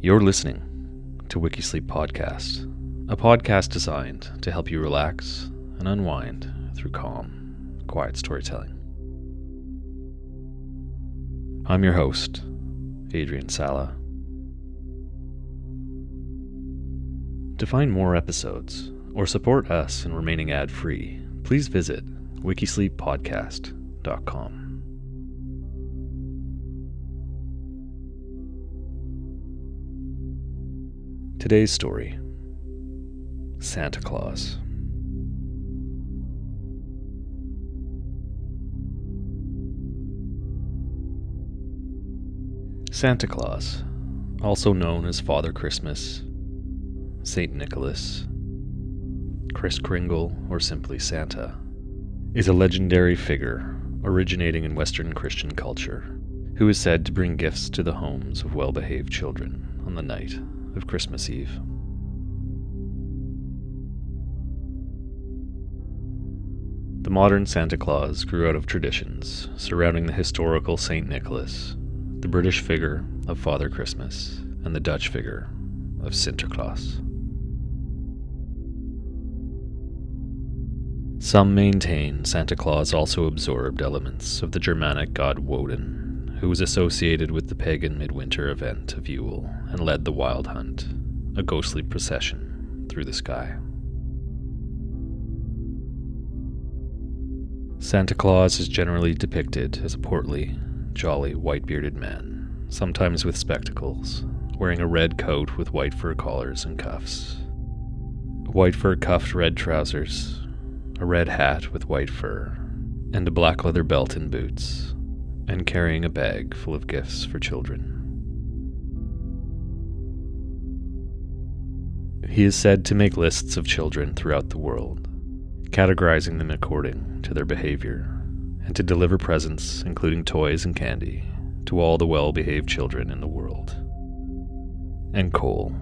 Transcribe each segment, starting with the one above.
You're listening to Wikisleep Podcast, a podcast designed to help you relax and unwind through calm, quiet storytelling. I'm your host, Adrian Sala. To find more episodes or support us in remaining ad free, please visit wikisleeppodcast.com. Today's story Santa Claus. Santa Claus, also known as Father Christmas, St. Nicholas, Kris Kringle, or simply Santa, is a legendary figure originating in Western Christian culture who is said to bring gifts to the homes of well behaved children on the night of Christmas Eve. The modern Santa Claus grew out of traditions surrounding the historical St. Nicholas, the British figure of Father Christmas, and the Dutch figure of Sinterklaas. Some maintain Santa Claus also absorbed elements of the Germanic god Woden, who was associated with the pagan midwinter event of Yule and led the Wild Hunt, a ghostly procession through the sky. Santa Claus is generally depicted as a portly, jolly, white bearded man, sometimes with spectacles, wearing a red coat with white fur collars and cuffs, white fur cuffed red trousers, a red hat with white fur, and a black leather belt and boots, and carrying a bag full of gifts for children. He is said to make lists of children throughout the world, categorizing them according to their behavior, and to deliver presents, including toys and candy, to all the well behaved children in the world, and coal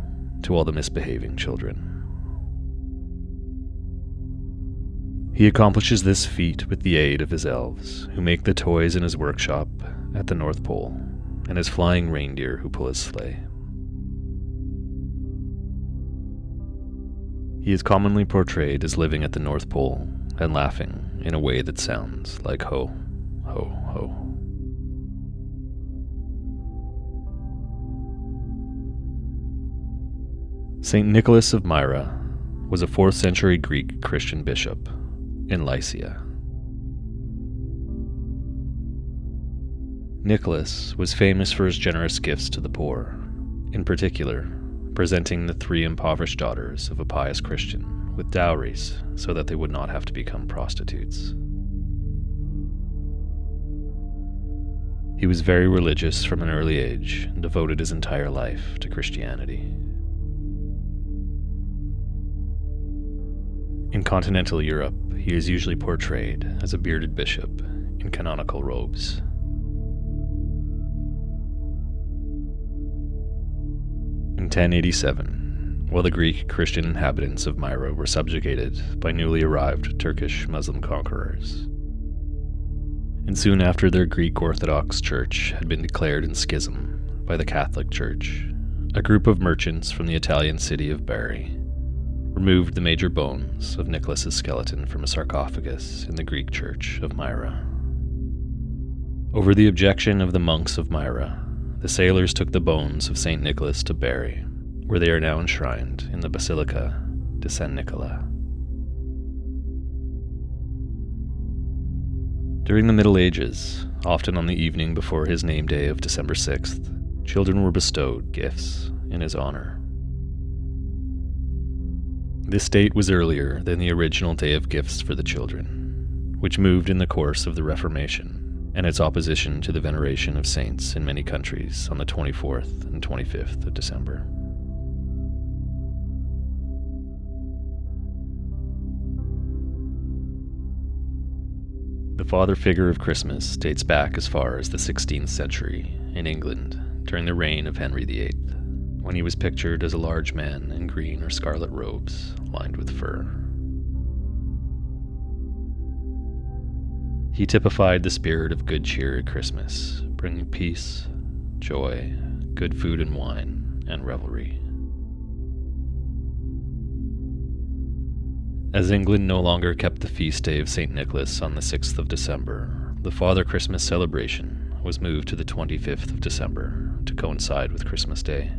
to all the misbehaving children. He accomplishes this feat with the aid of his elves, who make the toys in his workshop at the North Pole, and his flying reindeer who pull his sleigh. He is commonly portrayed as living at the North Pole and laughing in a way that sounds like ho, ho, ho. St. Nicholas of Myra was a 4th century Greek Christian bishop in Lycia. Nicholas was famous for his generous gifts to the poor, in particular, presenting the three impoverished daughters of a pious Christian with dowries so that they would not have to become prostitutes. He was very religious from an early age and devoted his entire life to Christianity. In continental Europe, he is usually portrayed as a bearded bishop in canonical robes. In 1087, while the Greek Christian inhabitants of Myra were subjugated by newly arrived Turkish Muslim conquerors, and soon after their Greek Orthodox Church had been declared in schism by the Catholic Church, a group of merchants from the Italian city of Bari removed the major bones of Nicholas's skeleton from a sarcophagus in the Greek church of Myra. Over the objection of the monks of Myra, the sailors took the bones of St. Nicholas to Bari, where they are now enshrined in the Basilica de San Nicola. During the Middle Ages, often on the evening before his name day of December 6th, children were bestowed gifts in his honor. This date was earlier than the original Day of Gifts for the Children, which moved in the course of the Reformation and its opposition to the veneration of saints in many countries on the 24th and 25th of December. The father figure of Christmas dates back as far as the 16th century in England during the reign of Henry VIII when he was pictured as a large man in green or scarlet robes lined with fur. He typified the spirit of good cheer at Christmas, bringing peace, joy, good food and wine, and revelry. As England no longer kept the feast day of St. Nicholas on the 6th of December, the Father Christmas celebration was moved to the 25th of December to coincide with Christmas Day.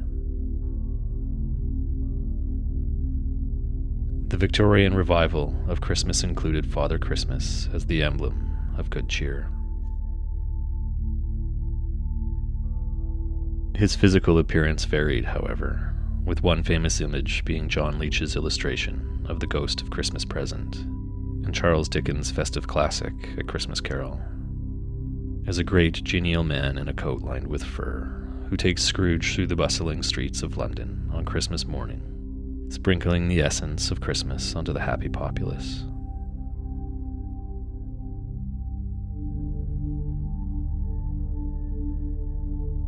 The Victorian revival of Christmas included Father Christmas as the emblem of good cheer. His physical appearance varied, however, with one famous image being John Leech's illustration of the Ghost of Christmas Present and Charles Dickens' festive classic, A Christmas Carol. As a great, genial man in a coat lined with fur, who takes Scrooge through the bustling streets of London on Christmas morning sprinkling the essence of Christmas onto the happy populace.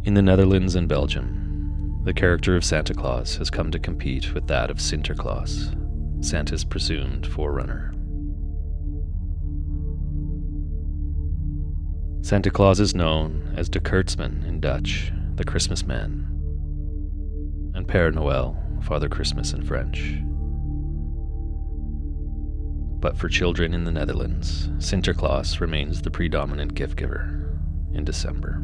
In the Netherlands and Belgium, the character of Santa Claus has come to compete with that of Sinterklaas, Santa's presumed forerunner. Santa Claus is known as De Kerstman in Dutch, the Christmas man, and Père Noël Father Christmas in French. But for children in the Netherlands, Sinterklaas remains the predominant gift giver in December.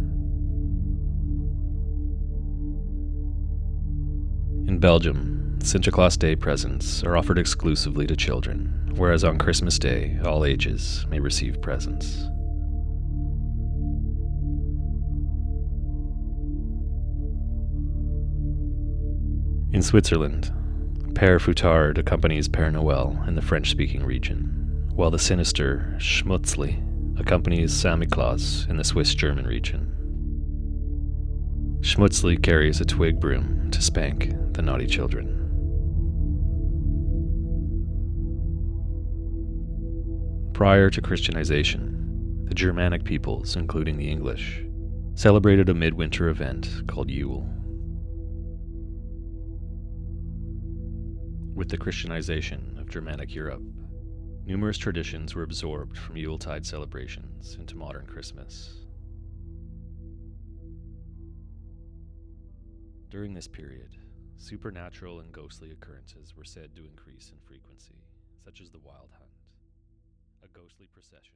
In Belgium, Sinterklaas Day presents are offered exclusively to children, whereas on Christmas Day, all ages may receive presents. In Switzerland, Père Fouettard accompanies Père Noël in the French speaking region, while the sinister Schmutzli accompanies Samichlaus in the Swiss German region. Schmutzli carries a twig broom to spank the naughty children. Prior to Christianization, the Germanic peoples, including the English, celebrated a midwinter event called Yule. With the Christianization of Germanic Europe, numerous traditions were absorbed from Yuletide celebrations into modern Christmas. During this period, supernatural and ghostly occurrences were said to increase in frequency, such as the Wild Hunt, a ghostly procession